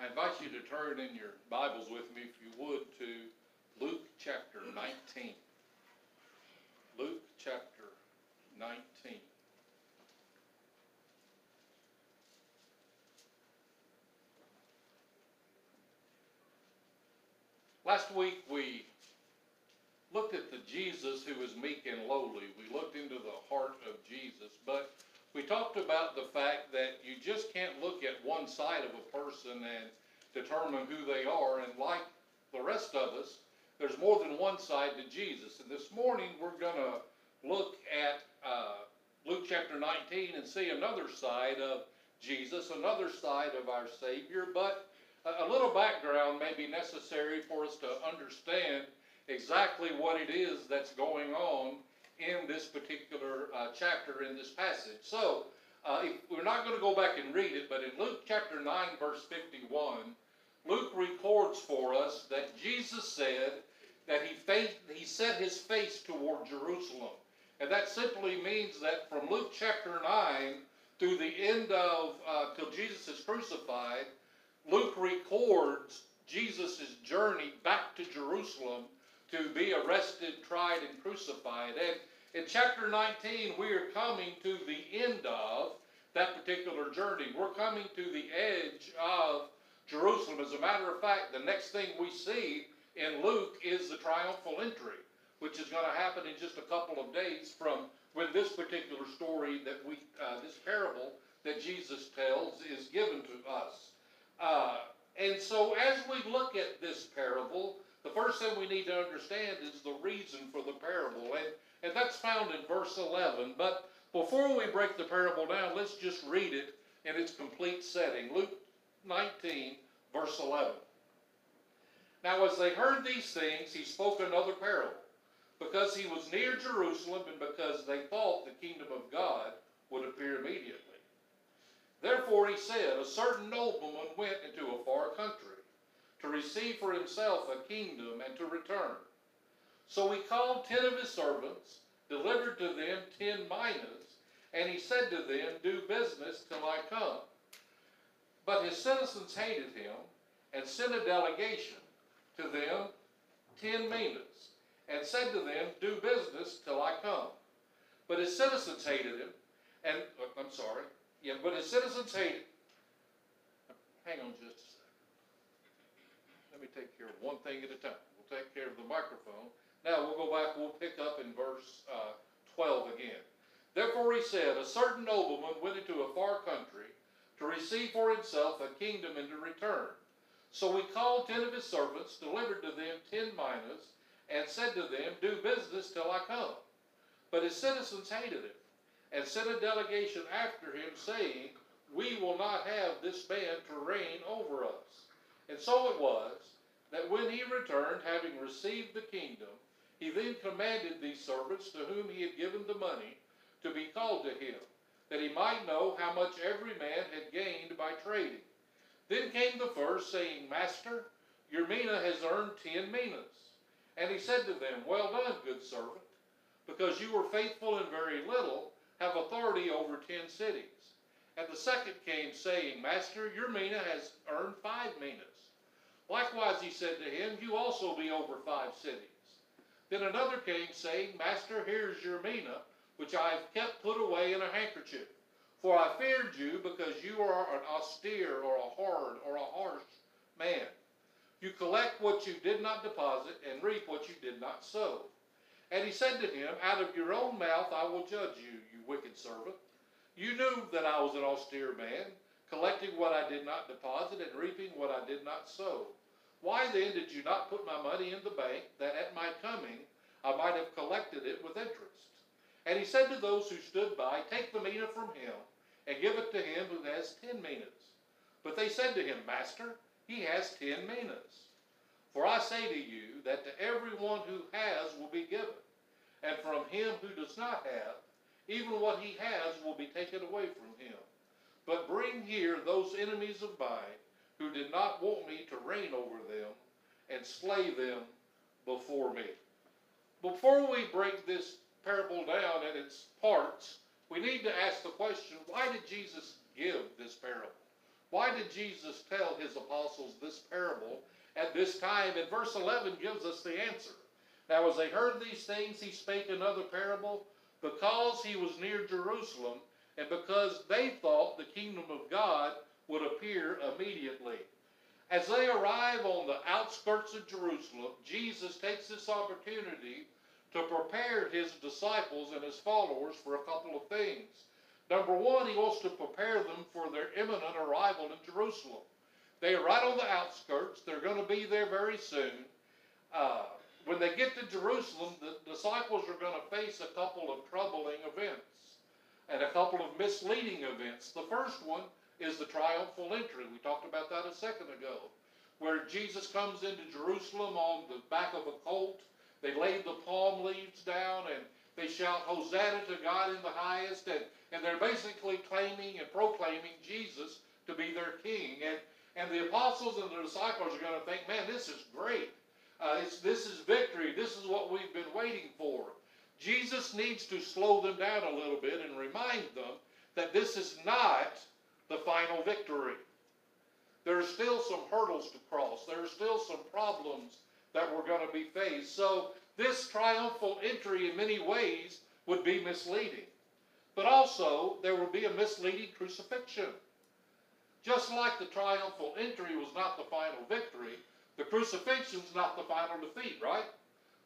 I invite you to turn in your Bibles with me, if you would, to Luke chapter 19. Luke chapter 19. Last week we looked at the Jesus who was meek and lowly. We looked into the heart of Jesus, but we talked about the fact that you just can't look at one side of a person and determine who they are. And like the rest of us, there's more than one side to Jesus. And this morning we're going to look at uh, Luke chapter 19 and see another side of Jesus, another side of our Savior. But a little background may be necessary for us to understand exactly what it is that's going on in this particular uh, chapter in this passage. So, uh, we're not going to go back and read it, but in Luke chapter 9, verse 51, Luke records for us that Jesus said that he, he set his face toward Jerusalem. And that simply means that from Luke chapter 9 through the end of, uh, till Jesus is crucified, Luke records Jesus' journey back to Jerusalem to be arrested, tried, and crucified. And in chapter 19, we are coming to the end of that particular journey. We're coming to the edge of Jerusalem. As a matter of fact, the next thing we see in Luke is the triumphal entry, which is going to happen in just a couple of days from when this particular story that we, uh, this parable that Jesus tells is given to us. Uh, and so as we look at this parable, the first thing we need to understand is the reason for the parable. And, and that's found in verse 11. But before we break the parable down, let's just read it in its complete setting. Luke 19, verse 11. Now, as they heard these things, he spoke another parable, because he was near Jerusalem and because they thought the kingdom of God would appear immediately. Therefore, he said, A certain nobleman went into a far country to receive for himself a kingdom and to return. So he called ten of his servants, delivered to them ten minas, and he said to them, Do business till I come. But his citizens hated him and sent a delegation to them, ten minas, and said to them, Do business till I come. But his citizens hated him, and oh, I'm sorry, yeah, but his citizens hated. Hang on just a second. Let me take care of one thing at a time. We'll take care of the microphone. Now we'll go back, we'll pick up in verse uh, 12 again. Therefore he said, A certain nobleman went into a far country to receive for himself a kingdom and to return. So he called ten of his servants, delivered to them ten minas, and said to them, Do business till I come. But his citizens hated him, and sent a delegation after him, saying, We will not have this man to reign over us. And so it was that when he returned, having received the kingdom, he then commanded these servants to whom he had given the money to be called to him, that he might know how much every man had gained by trading. Then came the first, saying, Master, your mina has earned ten minas. And he said to them, Well done, good servant, because you were faithful in very little, have authority over ten cities. And the second came, saying, Master, your mina has earned five minas. Likewise, he said to him, You also be over five cities. Then another came, saying, Master, here's your mina, which I have kept put away in a handkerchief. For I feared you, because you are an austere or a hard or a harsh man. You collect what you did not deposit, and reap what you did not sow. And he said to him, Out of your own mouth I will judge you, you wicked servant. You knew that I was an austere man, collecting what I did not deposit, and reaping what I did not sow. Why then did you not put my money in the bank, that at my coming I might have collected it with interest? And he said to those who stood by, Take the mina from him, and give it to him who has ten minas. But they said to him, Master, he has ten minas. For I say to you that to everyone who has will be given, and from him who does not have, even what he has will be taken away from him. But bring here those enemies of mine who did not want me to reign over them and slay them before me. Before we break this parable down in its parts, we need to ask the question why did Jesus give this parable? Why did Jesus tell his apostles this parable at this time? And verse 11 gives us the answer. Now, as they heard these things, he spake another parable because he was near Jerusalem and because they thought the kingdom of God would appear immediately. As they arrive on the outskirts of Jerusalem, Jesus takes this opportunity to prepare his disciples and his followers for a couple of things. Number one, he wants to prepare them for their imminent arrival in Jerusalem. They are right on the outskirts. They're going to be there very soon. Uh, when they get to Jerusalem, the disciples are going to face a couple of troubling events and a couple of misleading events. The first one is the triumphal entry. We talked about that a second ago, where Jesus comes into Jerusalem on the back of a colt. They lay the palm leaves down and they shout Hosanna to God in the highest, and, and they're basically claiming and proclaiming Jesus to be their king. And, and the apostles and the disciples are going to think, man, this is great. Uh, this is victory. This is what we've been waiting for. Jesus needs to slow them down a little bit and remind them that this is not the final victory. There are still some hurdles to cross. There are still some problems that we're going to be faced. So this triumphal entry in many ways would be misleading. But also, there will be a misleading crucifixion. Just like the triumphal entry was not the final victory, the crucifixion is not the final defeat, right?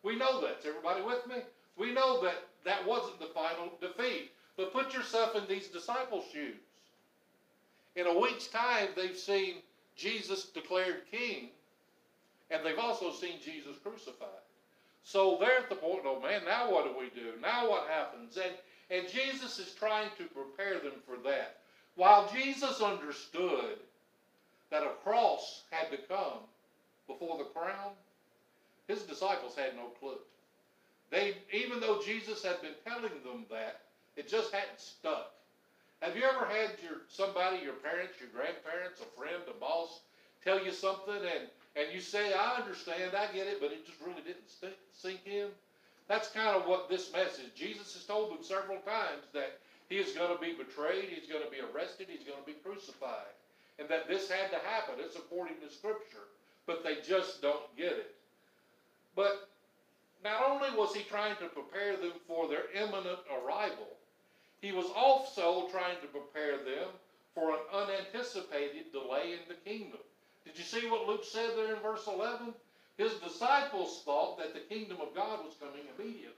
We know that. Is everybody with me? We know that that wasn't the final defeat. But put yourself in these disciples' shoes. In a week's time, they've seen Jesus declared king, and they've also seen Jesus crucified. So they're at the point, oh man, now what do we do? Now what happens? And, and Jesus is trying to prepare them for that. While Jesus understood that a cross had to come before the crown, his disciples had no clue. They, even though Jesus had been telling them that, it just hadn't stuck. Have you ever had your somebody, your parents, your grandparents, a friend, a boss, tell you something and, and you say, I understand, I get it, but it just really didn't st- sink in? That's kind of what this message, Jesus has told them several times that he is going to be betrayed, he's going to be arrested, he's going to be crucified. And that this had to happen. It's according to Scripture. But they just don't get it. But not only was he trying to prepare them for their imminent arrival, he was also trying to prepare them for an unanticipated delay in the kingdom. Did you see what Luke said there in verse 11? His disciples thought that the kingdom of God was coming immediately.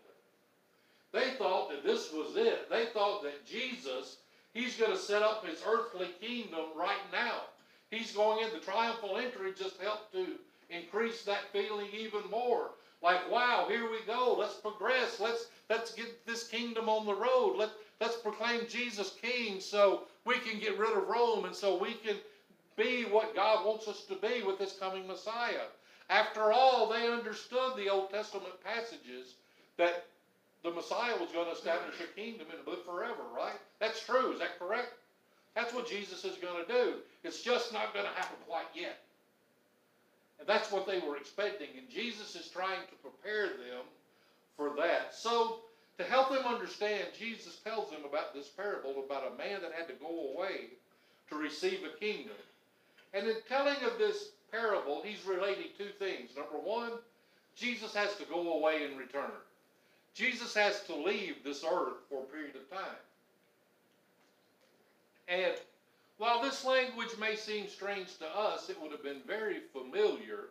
They thought that this was it. They thought that Jesus, he's going to set up his earthly kingdom right now. He's going in the triumphal entry just helped to increase that feeling even more. Like, wow, here we go. Let's progress. Let's let's get this kingdom on the road. Let let's proclaim Jesus King so we can get rid of Rome and so we can be what God wants us to be with this coming Messiah. After all, they understood the Old Testament passages that the Messiah was going to establish a kingdom and live forever, right? That's true. Is that correct? That's what Jesus is going to do. It's just not going to happen quite yet. And that's what they were expecting. And Jesus is trying to prepare them for that. So, to help them understand, Jesus tells them about this parable about a man that had to go away to receive a kingdom. And in telling of this parable, he's relating two things. Number one, Jesus has to go away and return. Jesus has to leave this earth for a period of time. And while this language may seem strange to us, it would have been very familiar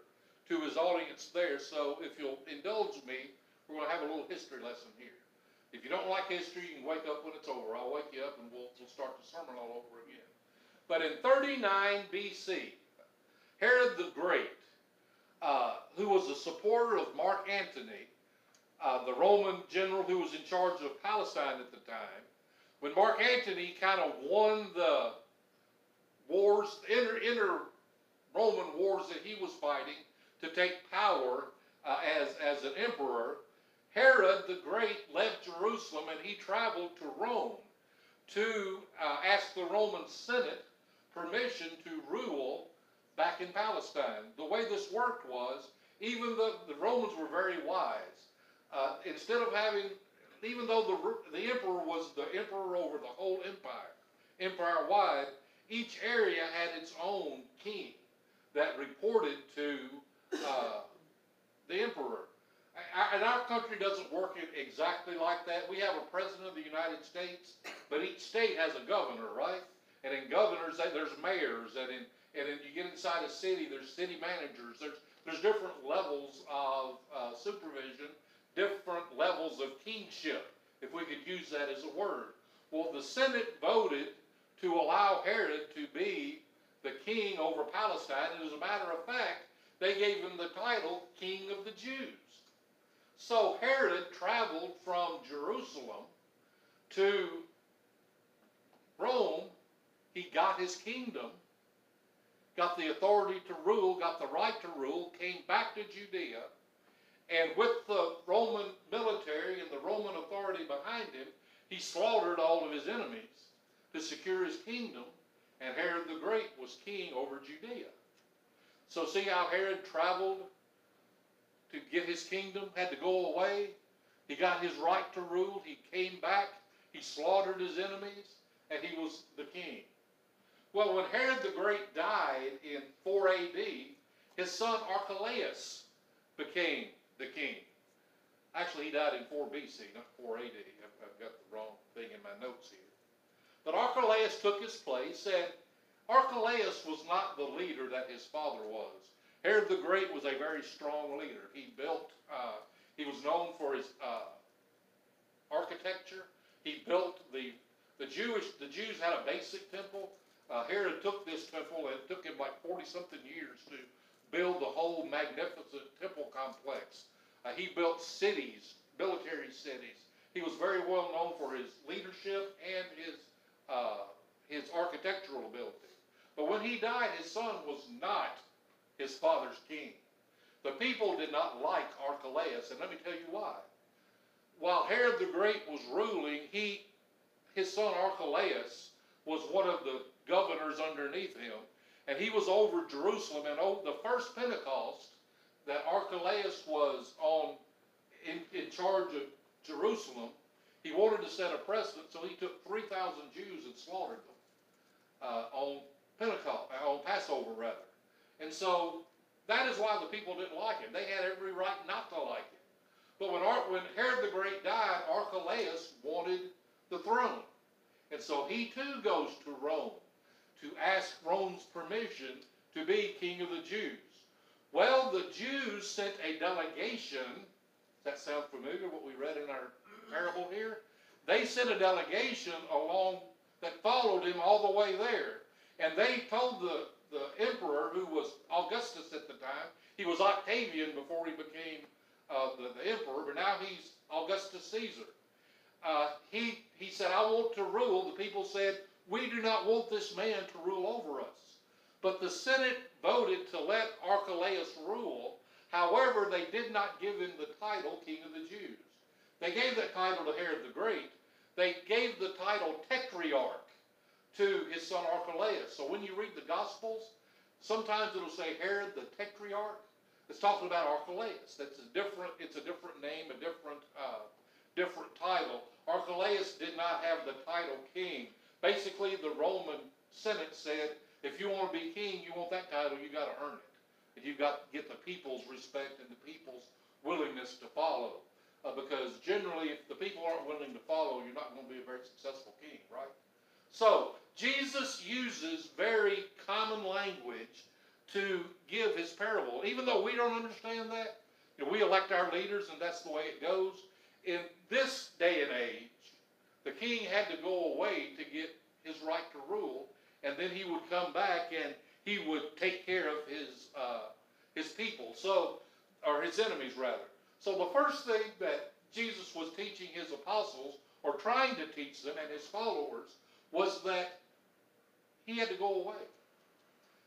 to his audience there. So if you'll indulge me, we're going to have a little history lesson here. If you don't like history, you can wake up when it's over. I'll wake you up and we'll, we'll start the sermon all over again. But in 39 BC, Herod the Great, uh, who was a supporter of Mark Antony, uh, the Roman general who was in charge of Palestine at the time, when Mark Antony kind of won the wars, inner, inner Roman wars that he was fighting to take power uh, as, as an emperor, Herod the Great left Jerusalem and he traveled to Rome to uh, ask the Roman Senate permission to rule back in Palestine. The way this worked was, even the, the Romans were very wise. Uh, instead of having, even though the, the emperor was the emperor over the whole empire, empire wide, each area had its own king that reported to uh. And our country doesn't work exactly like that. We have a president of the United States, but each state has a governor, right? And in governors, there's mayors, and in and then you get inside a city, there's city managers. There's there's different levels of uh, supervision, different levels of kingship, if we could use that as a word. Well, the Senate voted to allow Herod to be the king over Palestine, and as a matter of fact, they gave him the title King of the Jews. So Herod traveled from Jerusalem to Rome. He got his kingdom, got the authority to rule, got the right to rule, came back to Judea, and with the Roman military and the Roman authority behind him, he slaughtered all of his enemies to secure his kingdom, and Herod the Great was king over Judea. So see how Herod traveled to get his kingdom, had to go away. He got his right to rule. He came back. He slaughtered his enemies, and he was the king. Well, when Herod the Great died in 4 AD, his son Archelaus became the king. Actually, he died in 4 BC, not 4 AD. I've, got the wrong thing in my notes here. But Archelaus took his place, and Archelaus was not the leader that his father was. Herod the Great was a very strong leader. He built, uh, he was known for his uh, architecture. He built the, the Jewish, the Jews had a basic temple. Uh, Herod took this temple and it took him like 40 something years to build the whole magnificent temple complex. Uh, he built cities, military cities. He was very well known for his leadership and his, uh, his architectural ability. But when he died, his son was not his father's king. The people did not like Archelaus, and let me tell you why. While Herod the Great was ruling, he, his son Archelaus was one of the governors underneath him, and he was over Jerusalem. And oh, the first Pentecost that Archelaus was on in, in charge of Jerusalem, he wanted to set a precedent, so he took 3,000 Jews and slaughtered them uh, on Pentecost, uh, on Passover rather. And so that is why the people didn't like him. They had every right not to like him. But when, Ar- when Herod the Great died, Archelaus wanted the throne. And so he too goes to Rome to ask Rome's permission to be king of the Jews. Well, the Jews sent a delegation. Does that sound familiar, what we read in our parable here? They sent a delegation along that followed him all the way there. And they told the the emperor who was Augustus at the time. He was Octavian before he became uh, the, the, emperor, but now he's Augustus Caesar. Uh, he, he said, I want to rule. The people said, we do not want this man to rule over us. But the Senate voted to let Archelaus rule. However, they did not give him the title King of the Jews. They gave that title to Herod the Great. They gave the title Tetrarch to his son Archelaus. So when you read the Gospels, sometimes it'll say Herod the Tetrarch. It's talking about Archelaus. That's a different. It's a different name, a different, uh, different title. Archelaus did not have the title king. Basically, the Roman Senate said, if you want to be king, you want that title, you got to earn it. And you've got to get the people's respect and the people's willingness to follow. Uh, because generally, if the people aren't willing to follow, you're not going to be a very successful king, right? So, Jesus uses very common language to give his parable. Even though we don't understand that, you know, we elect our leaders and that's the way it goes. In this day and age, the king had to go away to get his right to rule, and then he would come back and he would take care of his uh, his people, so or his enemies rather. So the first thing that Jesus was teaching his apostles, or trying to teach them and his followers, was that he had to go away.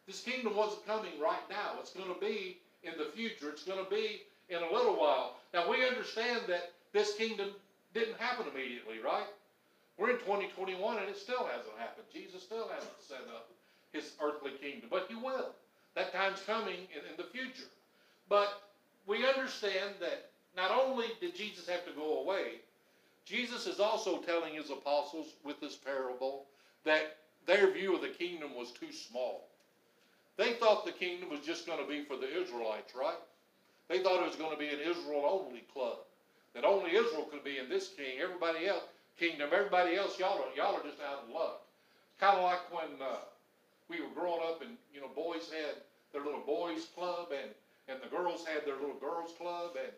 This kingdom wasn't coming right now. It's going to be in the future. It's going to be in a little while. Now, we understand that this kingdom didn't happen immediately, right? We're in 2021 and it still hasn't happened. Jesus still hasn't set up his earthly kingdom, but he will. That time's coming in, in the future. But we understand that not only did Jesus have to go away, Jesus is also telling his apostles with this parable that their view of the kingdom was too small. They thought the kingdom was just going to be for the Israelites, right? They thought it was going to be an Israel only club. That only Israel could be in this king. Everybody else, kingdom, everybody else, y'all are, y'all are just out of luck. Kind of like when uh, we were growing up and, you know, boys had their little boys club and, and the girls had their little girls club and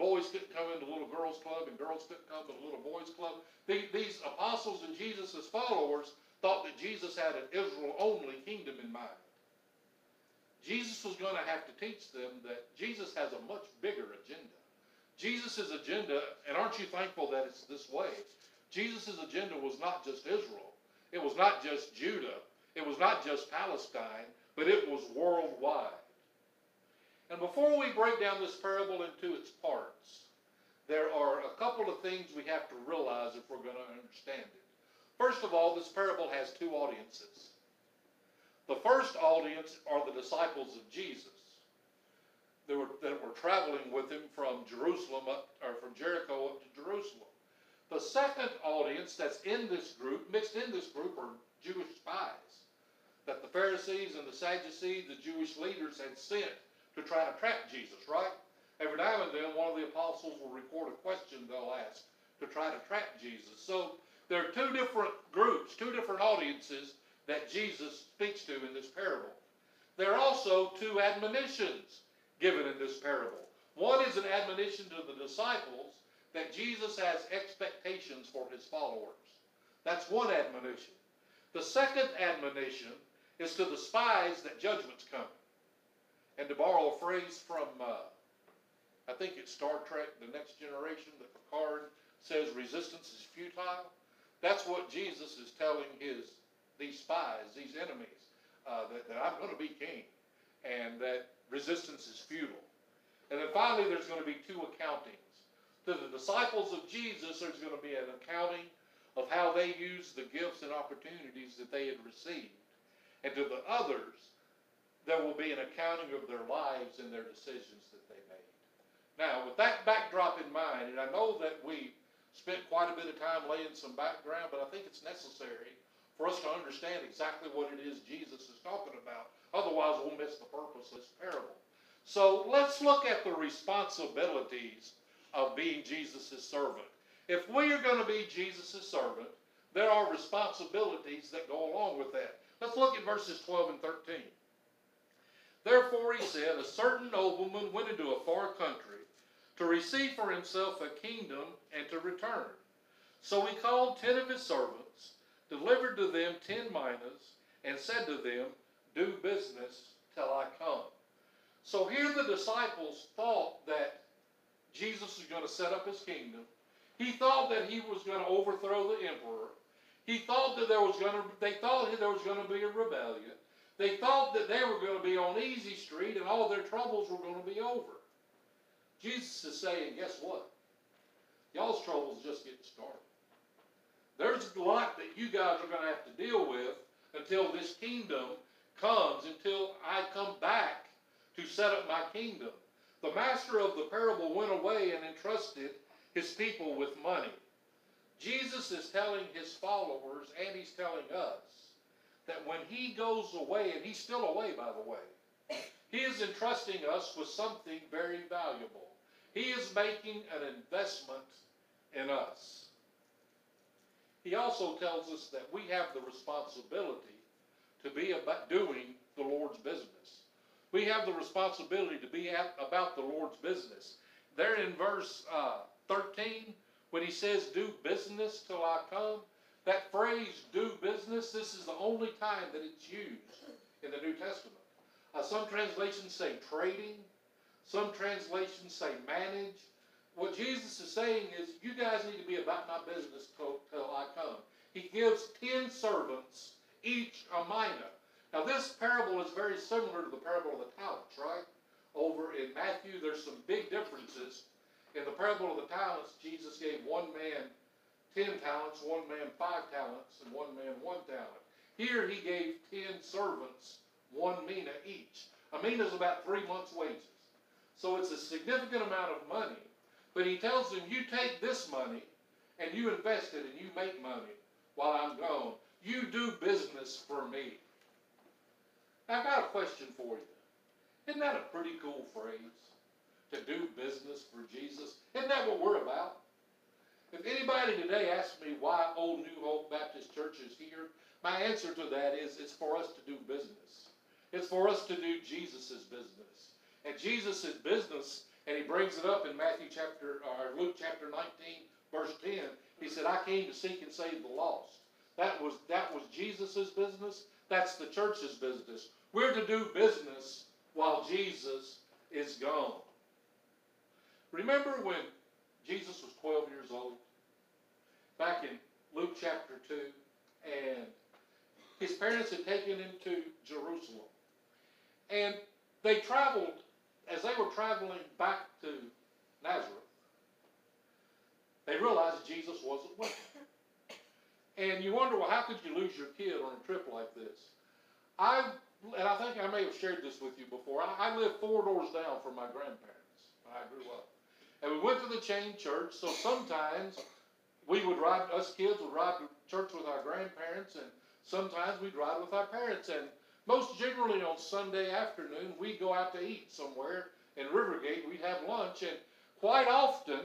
boys couldn't come into little girls club and girls couldn't come to little boys club. These apostles and Jesus' followers thought that Jesus had an Israel only kingdom in mind. Jesus was going to have to teach them that Jesus has a much bigger agenda. Jesus' agenda, and aren't you thankful that it's this way? Jesus' agenda was not just Israel. It was not just Judah. It was not just Palestine, but it was worldwide. And before we break down this parable into its parts, there are a couple of things we have to realize if we're going to understand it. First of all, this parable has two audiences. The first audience are the disciples of Jesus that were, that were traveling with him from Jerusalem up, or from Jericho up to Jerusalem. The second audience that's in this group, mixed in this group, are Jewish spies that the Pharisees and the Sadducees, the Jewish leaders, had sent to try to trap Jesus, right? Every now and then, one of the apostles will record a question they'll ask to try to trap Jesus. So there are two different groups, two different audiences that Jesus speaks to in this parable. There are also two admonitions given in this parable. One is an admonition to the disciples that Jesus has expectations for his followers. That's one admonition. The second admonition is to the spies that judgment's coming. And to borrow a phrase from, uh, I think it's Star Trek, The Next Generation, that Picard says resistance is futile. That's what Jesus is telling his these spies, these enemies, uh, that, that I'm going to be king, and that resistance is futile. And then finally, there's going to be two accountings. To the disciples of Jesus, there's going to be an accounting of how they used the gifts and opportunities that they had received. And to the others, there will be an accounting of their lives and their decisions that they made. Now, with that backdrop in mind, and I know that we spent quite a bit of time laying some background, but I think it's necessary for us to understand exactly what it is Jesus is talking about. Otherwise, we'll miss the purpose of this parable. So let's look at the responsibilities of being Jesus' servant. If we are going to be Jesus' servant, there are responsibilities that go along with that. Let's look at verses 12 and 13. Therefore, he said, A certain nobleman went into a far country to receive for himself a kingdom and to return. So he called ten of his servants delivered to them ten minas, and said to them, Do business till I come. So here the disciples thought that Jesus was going to set up his kingdom. He thought that he was going to overthrow the emperor. He thought that there was going to, they thought there was going to be a rebellion. They thought that they were going to be on easy street and all their troubles were going to be over. Jesus is saying, guess what? Y'all's troubles just getting started. There's a lot that you guys are going to have to deal with until this kingdom comes, until I come back to set up my kingdom. The master of the parable went away and entrusted his people with money. Jesus is telling his followers, and he's telling us, that when he goes away, and he's still away, by the way, he is entrusting us with something very valuable. He is making an investment in us. He also tells us that we have the responsibility to be about doing the Lord's business. We have the responsibility to be at, about the Lord's business. There in verse uh, 13, when he says, do business till I come, that phrase, do business, this is the only time that it's used in the New Testament. Uh, some translations say trading. Some translations say manage what Jesus is saying is, you guys need to be about my business till, till I come. He gives ten servants, each a mina. Now, this parable is very similar to the parable of the talents, right? Over in Matthew, there's some big differences. In the parable of the talents, Jesus gave one man ten talents, one man five talents, and one man one talent. Here, he gave ten servants one mina each. A mina is about three months' wages. So it's a significant amount of money but he tells them, you take this money and you invest it and you make money while I'm gone. you do business for me. Now, I got a question for you. Isn't that a pretty cool phrase? To do business for Jesus? Isn't that what we're about? If anybody today asks me why Old New Hope Baptist Church is here, my answer to that is it's for us to do business. It's for us to do Jesus' business. And Jesus' business, and he brings it up in Matthew chapter, or Luke chapter 19, verse 10. He said, I came to seek and save the lost. That was, that was Jesus' business. That's the church's business. We're to do business while Jesus is gone. Remember when Jesus was 12 years old? Back in Luke chapter 2, and his parents had taken him to Jerusalem. And they traveled, as they were traveling back to Nazareth, they realized Jesus wasn't with them. And you wonder, well, how could you lose your kid on a trip like this? I, and I think I may have shared this with you before. I, I lived four doors down from my grandparents I grew up. And we went to the chain church, so sometimes we would ride, us kids would ride to church with our grandparents, and sometimes we'd ride with our parents. And most generally on Sunday afternoon, we'd go out to eat somewhere in Rivergate. We'd have lunch, and quite often,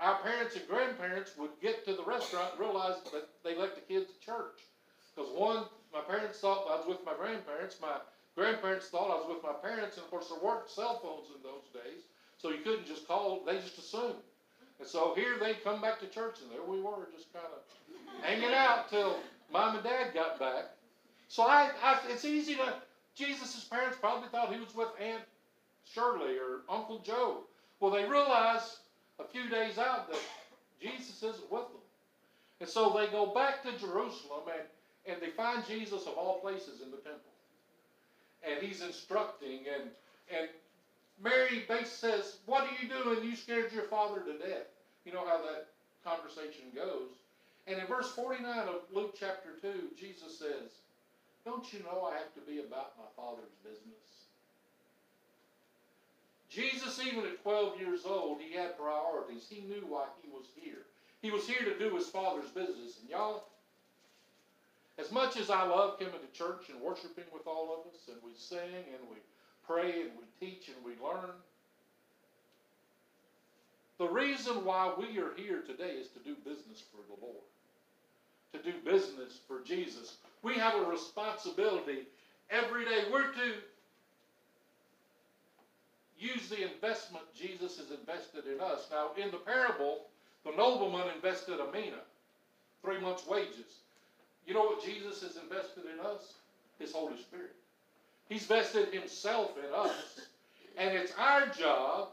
our parents and grandparents would get to the restaurant and realize that they left the kids at church. Because one, my parents thought I was with my grandparents, my grandparents thought I was with my parents, and of course there weren't cell phones in those days, so you couldn't just call, they just assumed. And so here they'd come back to church, and there we were, just kind of hanging out till mom and dad got back. So I, I, it's easy to, Jesus' parents probably thought he was with Aunt Shirley or Uncle Joe. Well, they realized a few days out that Jesus isn't with them. And so they go back to Jerusalem and, and they find Jesus of all places in the temple. And he's instructing and and Mary basically says, What are you doing? You scared your father to death. You know how that conversation goes. And in verse 49 of Luke chapter 2, Jesus says, Don't you know I have to be about my father's business? Jesus, even at 12 years old, he had priorities. He knew why he was here. He was here to do his father's business. And y'all, as much as I love coming to church and worshiping with all of us, and we sing and we pray and we teach and we learn, the reason why we are here today is to do business for the Lord, to do business for Jesus. We have a responsibility every day. We're to use the investment Jesus has invested in us. Now, in the parable, the nobleman invested a mina, three months' wages. You know what Jesus has invested in us? His Holy Spirit. He's vested himself in us. And it's our job,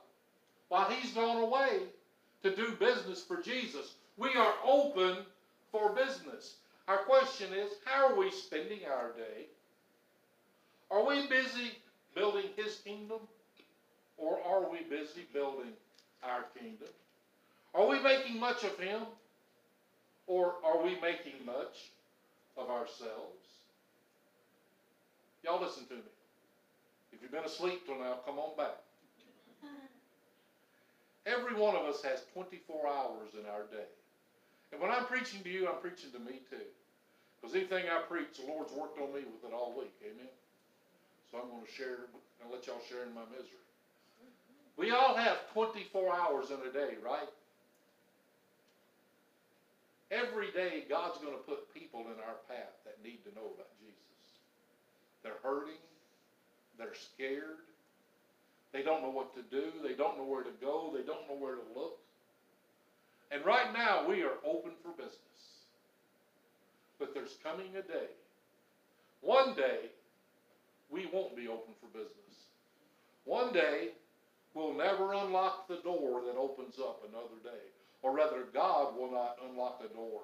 while he's gone away, to do business for Jesus. We are open for business. Our question is, how are we spending our day? Are we busy building his kingdom? Or are we busy building our kingdom? Are we making much of Him? Or are we making much of ourselves? Y'all listen to me. If you've been asleep till now, come on back. Every one of us has 24 hours in our day. And when I'm preaching to you, I'm preaching to me too. Because anything I preach, the Lord's worked on me with it all week. Amen? So I'm going to share, and let y'all share in my misery. We all have 24 hours in a day, right? Every day, God's going to put people in our path that need to know about. They're hurting. They're scared. They don't know what to do. They don't know where to go. They don't know where to look. And right now, we are open for business. But there's coming a day. One day, we won't be open for business. One day, we'll never unlock the door that opens up another day. Or rather, God will not unlock a door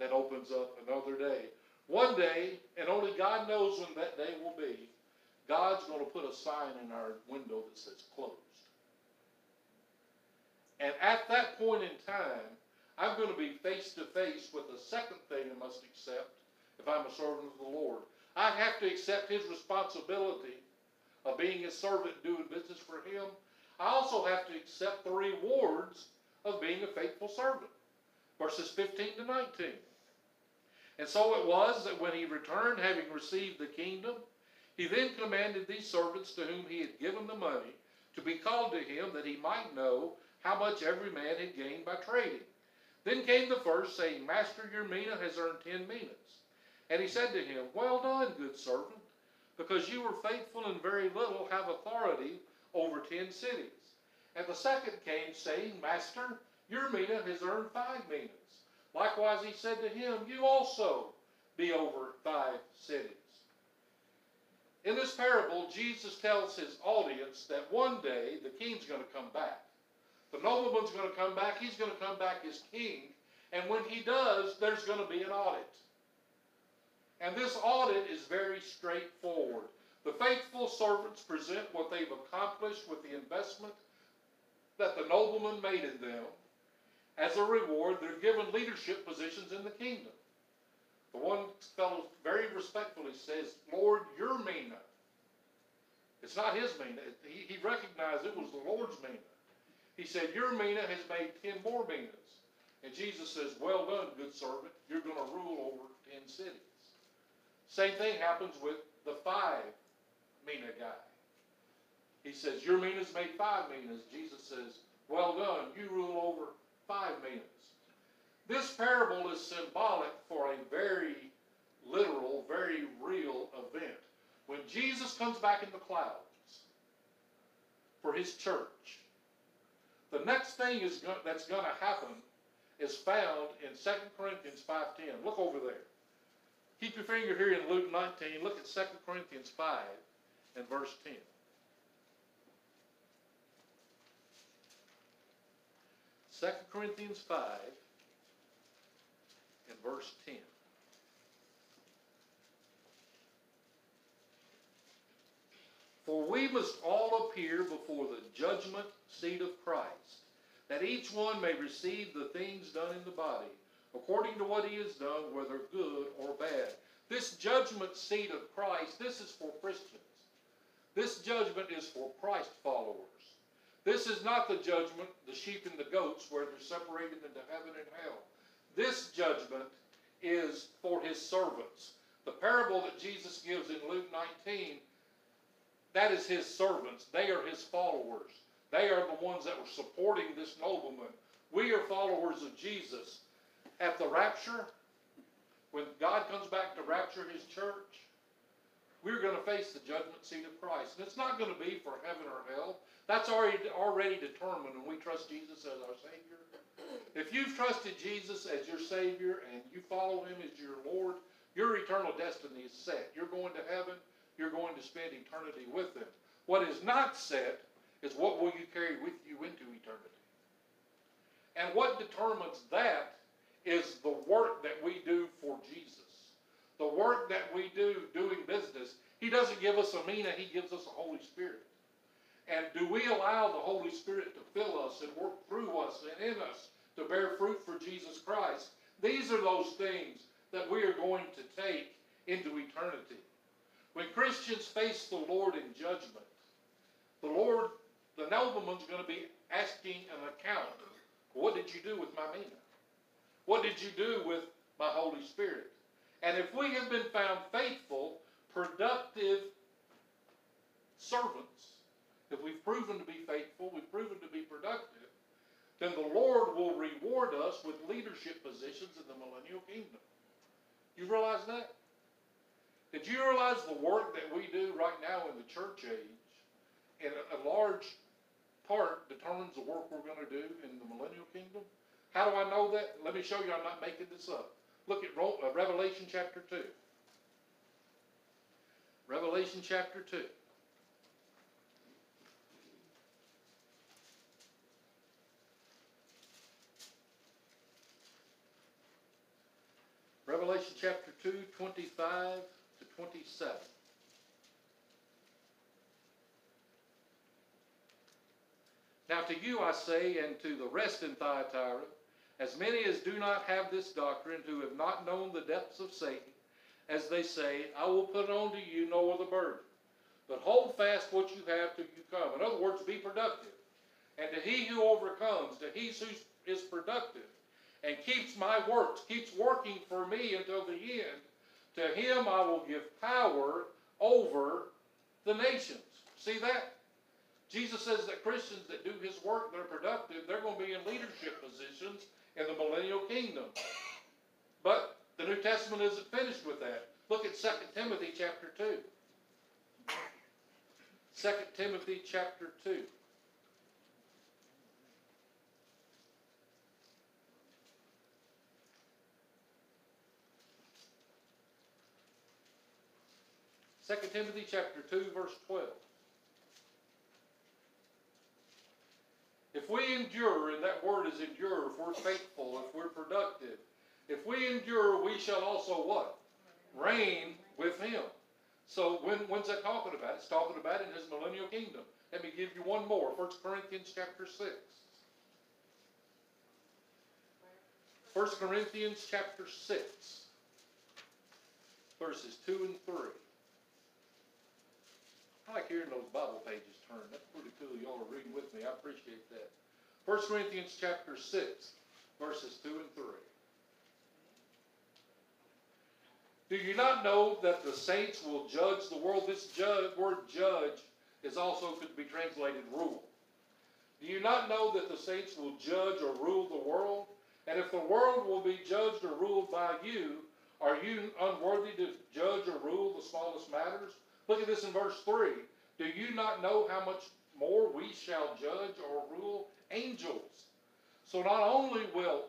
that opens up another day. One day, and only God knows when that day will be, God's going to put a sign in our window that says closed. And at that point in time, I'm going to be face to face with the second thing I must accept if I'm a servant of the Lord. I have to accept His responsibility of being His servant, doing business for Him, I also have to accept the rewards of being a faithful servant. Verses 15 to 19. And so it was that when he returned, having received the kingdom, he then commanded these servants to whom he had given the money to be called to him that he might know how much every man had gained by trading. Then came the first, saying, Master, your mina has earned ten minas. And he said to him, Well done, good servant, because you were faithful in very little, have authority over ten cities. And the second came, saying, Master, your mina has earned five minas. Likewise he said to him, You also be over five cities. In this parable, Jesus tells his audience that one day the king's going to come back. The nobleman's going to come back. He's going to come back as king. And when he does, there's going to be an audit. And this audit is very straightforward. The faithful servants present what they've accomplished with the investment that the nobleman made in them. As a reward, they're given leadership positions in the kingdom. The one fellow very respectfully says, Lord, your mina. It's not his mina. He, he recognized it was the Lord's mina. He said, Your mina has made ten more minas. And Jesus says, Well done, good servant. You're going to rule over ten cities. Same thing happens with the five mina guy. He says, Your mina's made five minas. Jesus says, Well done. You rule over five. This parable is symbolic for a very literal, very real event. When Jesus comes back in the clouds for his church, the next thing is go that's going to happen is found in 2 Corinthians 5.10. Look over there. Keep your finger here in Luke 19. Look at 2 Corinthians 5 and verse 10. 2 Corinthians 5 and verse 10. For we must all appear before the judgment seat of Christ, that each one may receive the things done in the body, according to what he has done, whether good or bad. This judgment seat of Christ, this is for Christians. This judgment is for Christ followers. This is not the judgment, the sheep and the goats, where they're separated into heaven and hell. This judgment is for his servants. The parable that Jesus gives in Luke 19, that is his servants. They are his followers. They are the ones that were supporting this nobleman. We are followers of Jesus. At the rapture, when God comes back to rapture his church, we're going to face the judgment seat of Christ. And it's not going to be for heaven or hell. That's already, already determined when we trust Jesus as our Savior. If you've trusted Jesus as your Savior and you follow Him as your Lord, your eternal destiny is set. You're going to heaven. You're going to spend eternity with Him. What is not set is what will you carry with you into eternity. And what determines that is the work that we do for Jesus. The work that we do doing business. He doesn't give us a mina, He gives us a Holy Spirit. And do we allow the Holy Spirit to fill us and work through us and in us to bear fruit for Jesus Christ? These are those things that we are going to take into eternity. When Christians face the Lord in judgment, the Lord, the nobleman's going to be asking an account. What did you do with my mina? What did you do with my Holy Spirit? And if we have been found faithful, productive servants, if we've proven to be faithful, we've proven to be productive, then the Lord will reward us with leadership positions in the millennial kingdom. You realize that? Did you realize the work that we do right now in the church age, in a, large part, determines the work we're going to do in the millennial kingdom? How do I know that? Let me show you. I'm not making this up. Look at uh, Revelation chapter 2. Revelation chapter 2. Revelation chapter 2, 25 to 27. Now to you I say, and to the rest in Thyatira, as many as do not have this doctrine, who have not known the depths of Satan, as they say, I will put on to you no other burden. But hold fast what you have till you come. In other words, be productive. And to he who overcomes, to he who is productive, and keeps my works, keeps working for me until the end, to him I will give power over the nations. See that? Jesus says that Christians that do his work, they're productive, they're going to be in leadership positions in the millennial kingdom. But the New Testament isn't finished with that. Look at 2 Timothy chapter 2. 2 Timothy chapter 2. Second Timothy chapter 2 verse 12. If we endure, and that word is endure, if we're faithful, if we're productive, if we endure, we shall also what? Reign with him. So when, when's that talking about? It's talking about in his millennial kingdom. Let me give you one more. 1 Corinthians chapter 6. 1 Corinthians chapter 6. Verses 2 and 3. I like hearing those Bible pages turn. That's pretty cool. Y'all are reading with me. I appreciate that. 1 Corinthians chapter 6, verses 2 and 3. Do you not know that the saints will judge the world? This word judge is also could be translated rule. Do you not know that the saints will judge or rule the world? And if the world will be judged or ruled by you, are you unworthy to judge or rule the smallest matters? Look at this in verse 3. Do you not know how much more we shall judge or rule angels? So not only will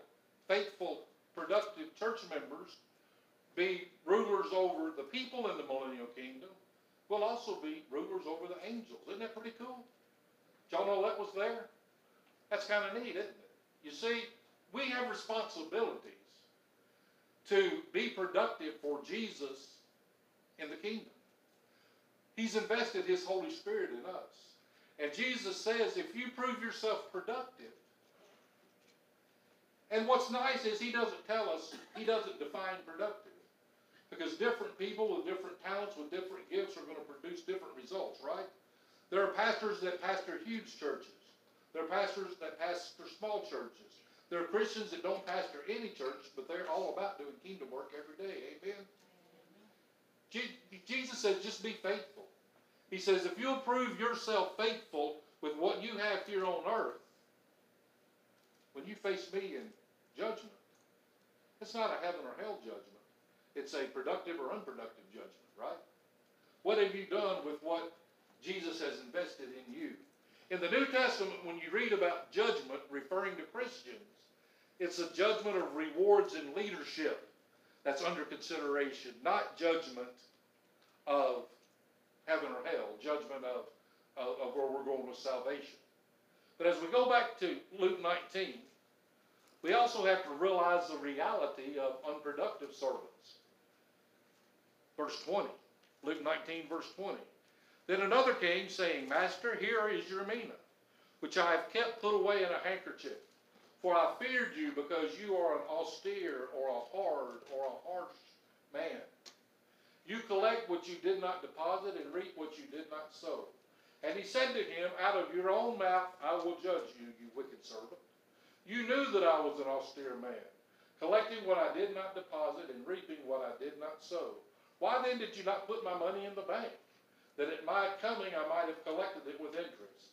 faithful, productive church members be rulers over the people in the millennial kingdom, we'll also be rulers over the angels. Isn't that pretty cool? Know that was there? That's kind of neat, isn't it? You see, we have responsibilities to be productive for Jesus in the kingdom. He's invested His Holy Spirit in us. And Jesus says, if you prove yourself productive, and what's nice is He doesn't tell us, He doesn't define productive. Because different people with different talents, with different gifts, are going to produce different results, right? There are pastors that pastor huge churches. There are pastors that pastor small churches. There are Christians that don't pastor any church, but they're all about doing kingdom work every day. Amen? Jesus says, just be faithful. He says, if you'll prove yourself faithful with what you have here on earth, when you face me in judgment, it's not a heaven or hell judgment. It's a productive or unproductive judgment, right? What have you done with what Jesus has invested in you? In the New Testament, when you read about judgment referring to Christians, it's a judgment of rewards and leadership that's under consideration, not judgment of heaven or hell, judgment of, of, of where we're going with salvation. But as we go back to Luke 19, we also have to realize the reality of unproductive servants. Verse 20, Luke 19, verse 20. Then another came, saying, Master, here is your mina, which I have kept put away in a handkerchief. For I feared you because you are an austere or a hard or a harsh man. You collect what you did not deposit and reap what you did not sow. And he said to him, Out of your own mouth I will judge you, you wicked servant. You knew that I was an austere man, collecting what I did not deposit and reaping what I did not sow. Why then did you not put my money in the bank, that at my coming I might have collected it with interest?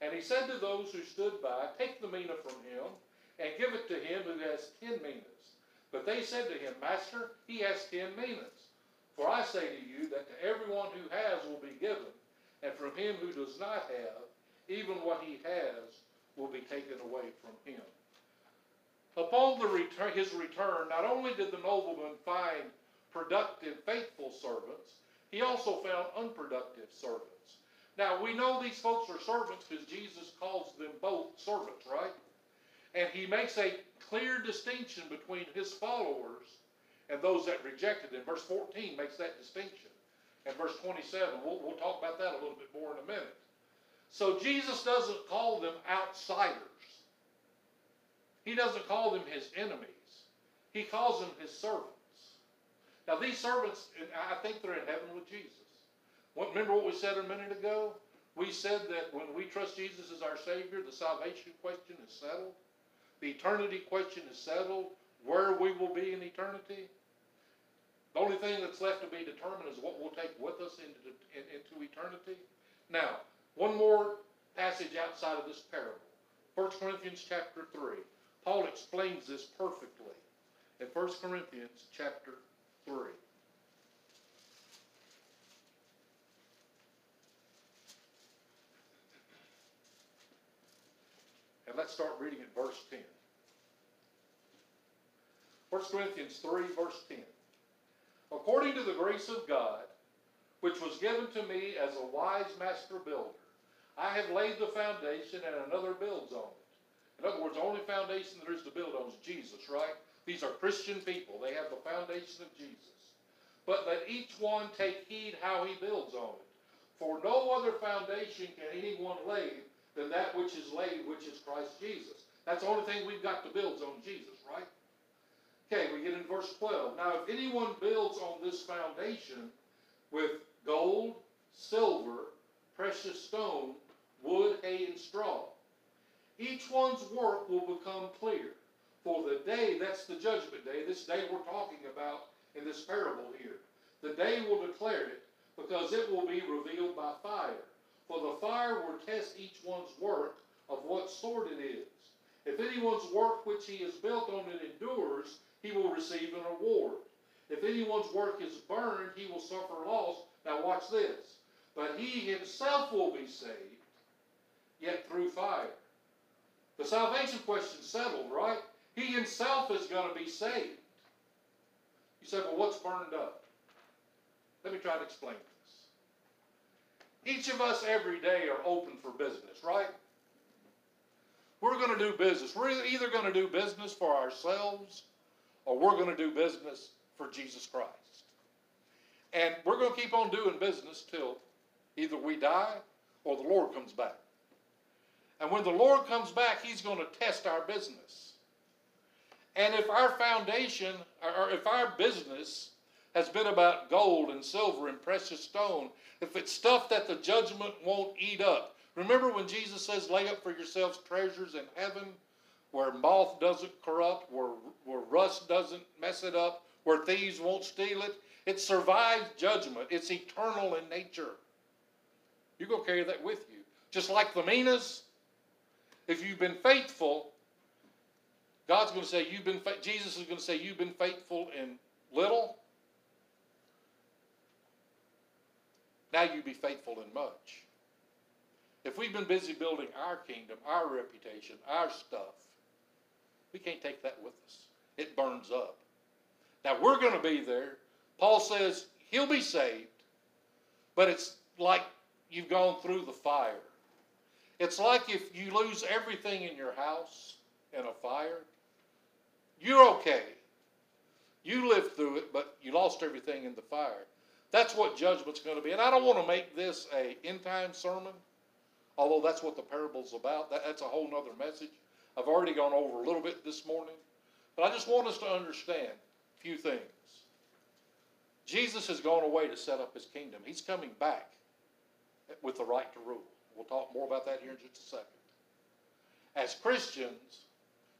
And he said to those who stood by, Take the mina from him and give it to him who has ten minas. But they said to him, Master, he has ten minas. For I say to you that to everyone who has will be given, and from him who does not have, even what he has will be taken away from him. Upon his return, not only did the nobleman find productive, faithful servants, he also found unproductive servants. Now, we know these folks are servants because Jesus calls them both servants, right? And he makes a clear distinction between his followers and those that rejected him. Verse 14 makes that distinction. And verse 27, we'll, we'll talk about that a little bit more in a minute. So Jesus doesn't call them outsiders. He doesn't call them his enemies. He calls them his servants. Now these servants, I think they're in heaven with Jesus. Remember what we said a minute ago? We said that when we trust Jesus as our Savior, the salvation question is settled. The eternity question is settled. Where we will be in eternity. The only thing that's left to be determined is what we'll take with us into, into eternity. Now, one more passage outside of this parable. 1 Corinthians chapter 3. Paul explains this perfectly in 1 Corinthians chapter 3. And let's start reading at verse 10. 1 Corinthians 3, verse 10. According to the grace of God, which was given to me as a wise master builder, I have laid the foundation and another builds on it. In other words, the only foundation there is to build on is Jesus, right? These are Christian people. They have the foundation of Jesus. But let each one take heed how he builds on it. For no other foundation can anyone lay than that which is laid, which is Christ Jesus. That's the only thing we've got to build on Jesus, right? Okay, we get in verse 12. Now, if anyone builds on this foundation with gold, silver, precious stone, wood, hay, and straw, each one's work will become clear. For the day, that's the judgment day, this day we're talking about in this parable here. The day will declare it, because it will be revealed by fire. For the fire will test each one's work of what sort it is. If anyone's work which he has built on it endures, he will receive an reward. If anyone's work is burned, he will suffer loss. Now watch this. But he himself will be saved, yet through fire. The salvation question settled, right? He himself is going to be saved. You say, well, what's burned up? Let me try to explain this. Each of us every day are open for business, right? We're going to do business. We're either going to do business for ourselves or we're going to do business for Jesus Christ. And we're going to keep on doing business till either we die or the Lord comes back. And when the Lord comes back, He's going to test our business. And if our foundation, or if our business has been about gold and silver and precious stone, if it's stuff that the judgment won't eat up. Remember when Jesus says, lay up for yourselves treasures in heaven where moth doesn't corrupt, where, where rust doesn't mess it up, where thieves won't steal it? It survives judgment. It's eternal in nature. You're going to carry that with you. Just like the minas, if you've been faithful, God's going to say, You've been, fa-. Jesus is going to say, You've been faithful in little. Now you be faithful in much. If we've been busy building our kingdom, our reputation, our stuff, we can't take that with us. It burns up. Now we're going to be there. Paul says he'll be saved, but it's like you've gone through the fire. It's like if you lose everything in your house in a fire, you're okay. You lived through it, but you lost everything in the fire. That's what judgment's going to be. And I don't want to make this a end time sermon, although that's what the parable's about. That, that's a whole other message. I've already gone over a little bit this morning, but I just want us to understand a few things. Jesus has gone away to set up his kingdom. He's coming back with the right to rule. We'll talk more about that here in just a second. As Christians,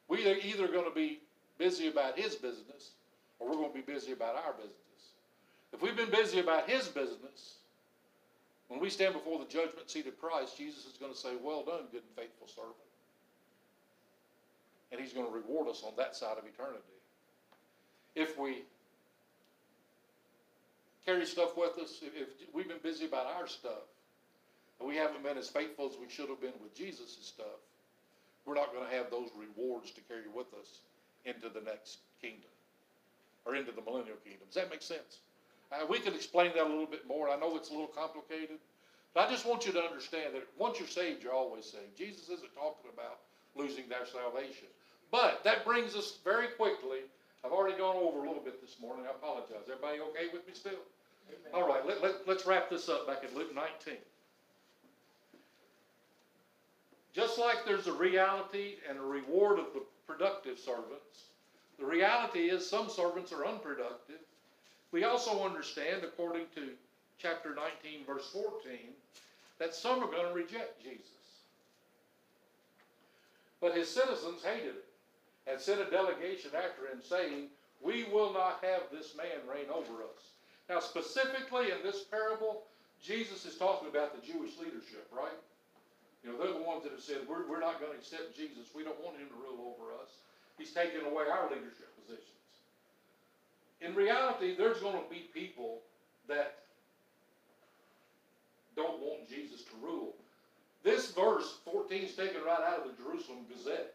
we are either going to be busy about his business or we're going to be busy about our business. If we've been busy about his business, when we stand before the judgment seat of Christ, Jesus is going to say, Well done, good and faithful servant. And he's going to reward us on that side of eternity. If we carry stuff with us, if we've been busy about our stuff, and we haven't been as faithful as we should have been with Jesus' stuff, we're not going to have those rewards to carry with us into the next kingdom or into the millennial kingdom. Does that make sense? Uh, we could explain that a little bit more. I know it's a little complicated, but I just want you to understand that once you're saved, you're always saved. Jesus isn't talking about losing their salvation. But that brings us very quickly. I've already gone over a little bit this morning. I apologize. Everybody okay with me still? Amen. All right, let, let, let's wrap this up back in Luke 19. Just like there's a reality and a reward of the productive servants, the reality is some servants are unproductive. We also understand, according to chapter 19, verse 14, that some are going to reject Jesus. But his citizens hated it. And sent a delegation after him, saying, We will not have this man reign over us. Now, specifically in this parable, Jesus is talking about the Jewish leadership, right? You know, they're the ones that have said, We're, we're not going to accept Jesus. We don't want him to rule over us. He's taking away our leadership positions. In reality, there's going to be people that don't want Jesus to rule. This verse 14 is taken right out of the Jerusalem Gazette.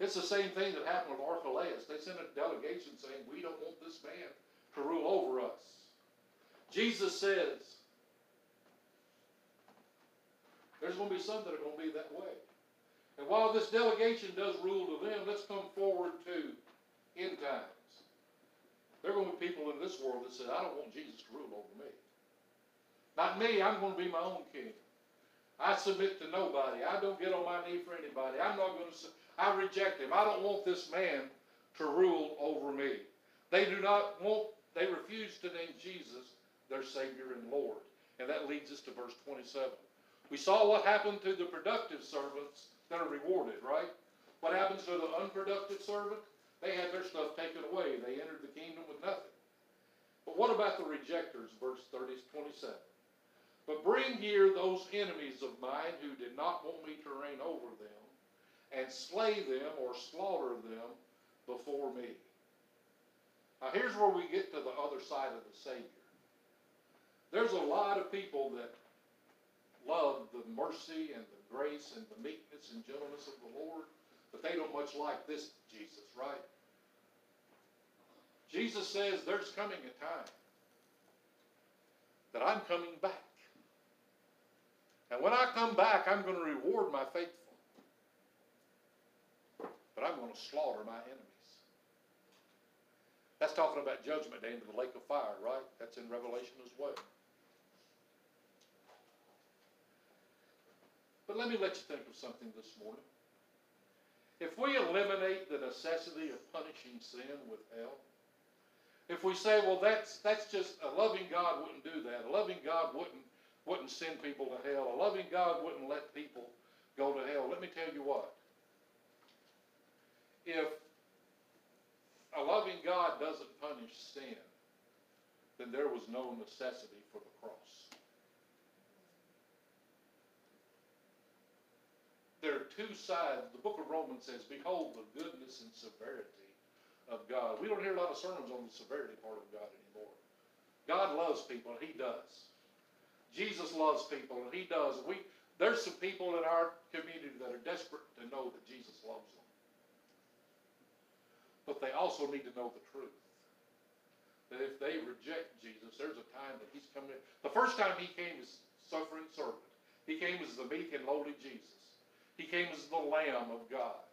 It's the same thing that happened with Archelaus. They sent a delegation saying, We don't want this man to rule over us. Jesus says, There's going to be some that are going to be that way. And while this delegation does rule to them, let's come forward to end times. There are going to be people in this world that say, I don't want Jesus to rule over me. Not me, I'm going to be my own king. I submit to nobody. I don't get on my knee for anybody. I'm not going to, I reject him. I don't want this man to rule over me. They do not want, they refuse to name Jesus their Savior and Lord. And that leads us to verse 27. We saw what happened to the productive servants that are rewarded, right? What happens to the unproductive servant? They had their stuff taken away. They entered the kingdom with nothing. But what about the rejectors, verse 30, 27? But bring here those enemies of mine who did not want me to reign over them, and slay them or slaughter them before me. Now here's where we get to the other side of the Savior. There's a lot of people that love the mercy and the grace and the meekness and gentleness of the Lord, but they don't much like this Jesus, right? Jesus says there's coming a time that I'm coming back. And when I come back, I'm going to reward my faithful. But I'm going to slaughter my enemies. That's talking about judgment day into the lake of fire, right? That's in Revelation as well. But let me let you think of something this morning. If we eliminate the necessity of punishing sin with hell, if we say, well, that's that's just a loving God wouldn't do that. A loving God wouldn't wouldn't send people to hell. A loving God wouldn't let people go to hell. Let me tell you what. If a loving God doesn't punish sin, then there was no necessity for the cross. there are two sides. The book of Romans says, Behold the goodness and severity of God. We don't hear a lot of sermons on the severity part of God anymore. God loves people, He does. Jesus loves people, and He does. We there's some people in our community that are desperate to know that Jesus loves them. But they also need to know the truth. That if they reject Jesus, there's a time that He's coming. The first time He came as suffering servant. He came as the meek and lowly Jesus. He came as the Lamb of God.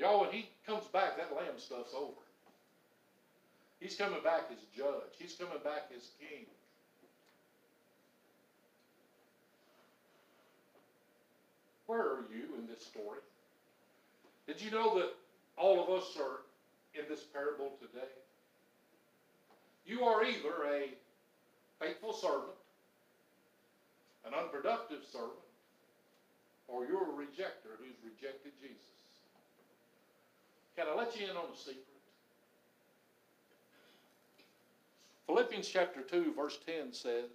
Y'all, when he comes back, that lamb stuff's over. He's coming back as judge. He's coming back as king. Where are you in this story? Did you know that all of us are in this parable today? You are either a faithful servant, an unproductive servant, or you're a rejecter who's rejected Jesus. Can I let you in on a secret? Philippians chapter 2, verse 10 says,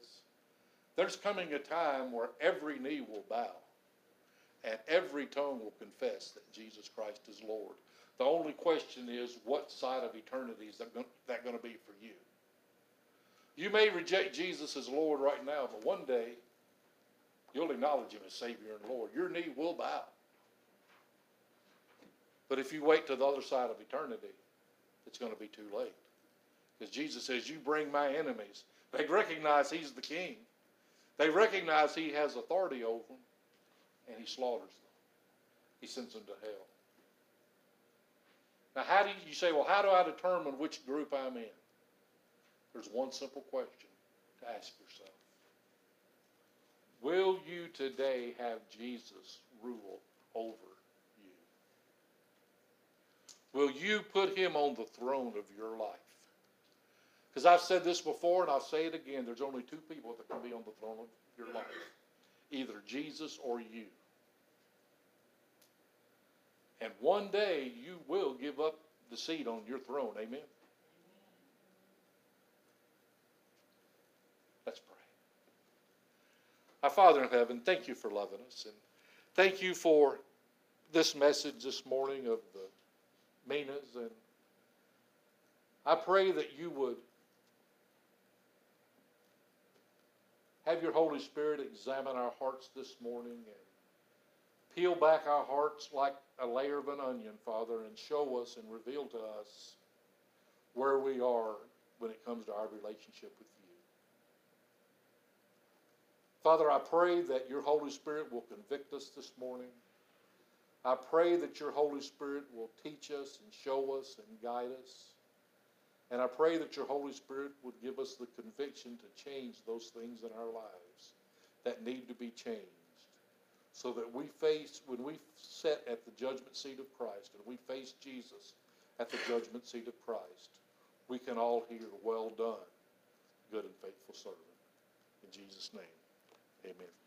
There's coming a time where every knee will bow and every tongue will confess that Jesus Christ is Lord. The only question is, what side of eternity is that going to be for you? You may reject Jesus as Lord right now, but one day You'll acknowledge Him as Savior and Lord. Your knee will bow. But if you wait to the other side of eternity, it's going to be too late. Because Jesus says, You bring my enemies. They recognize He's the King, they recognize He has authority over them, and He slaughters them. He sends them to hell. Now, how do you, you say, Well, how do I determine which group I'm in? There's one simple question to ask yourself. Will you today have Jesus rule over you? Will you put him on the throne of your life? Because I've said this before and I'll say it again there's only two people that can be on the throne of your life either Jesus or you. And one day you will give up the seat on your throne. Amen. Let's pray. Our Father in heaven, thank you for loving us. And thank you for this message this morning of the Minas. And I pray that you would have your Holy Spirit examine our hearts this morning and peel back our hearts like a layer of an onion, Father, and show us and reveal to us where we are when it comes to our relationship with you. Father, I pray that your Holy Spirit will convict us this morning. I pray that your Holy Spirit will teach us and show us and guide us. And I pray that your Holy Spirit would give us the conviction to change those things in our lives that need to be changed. So that we face, when we sit at the judgment seat of Christ and we face Jesus at the judgment seat of Christ, we can all hear, Well done, good and faithful servant. In Jesus' name, amen.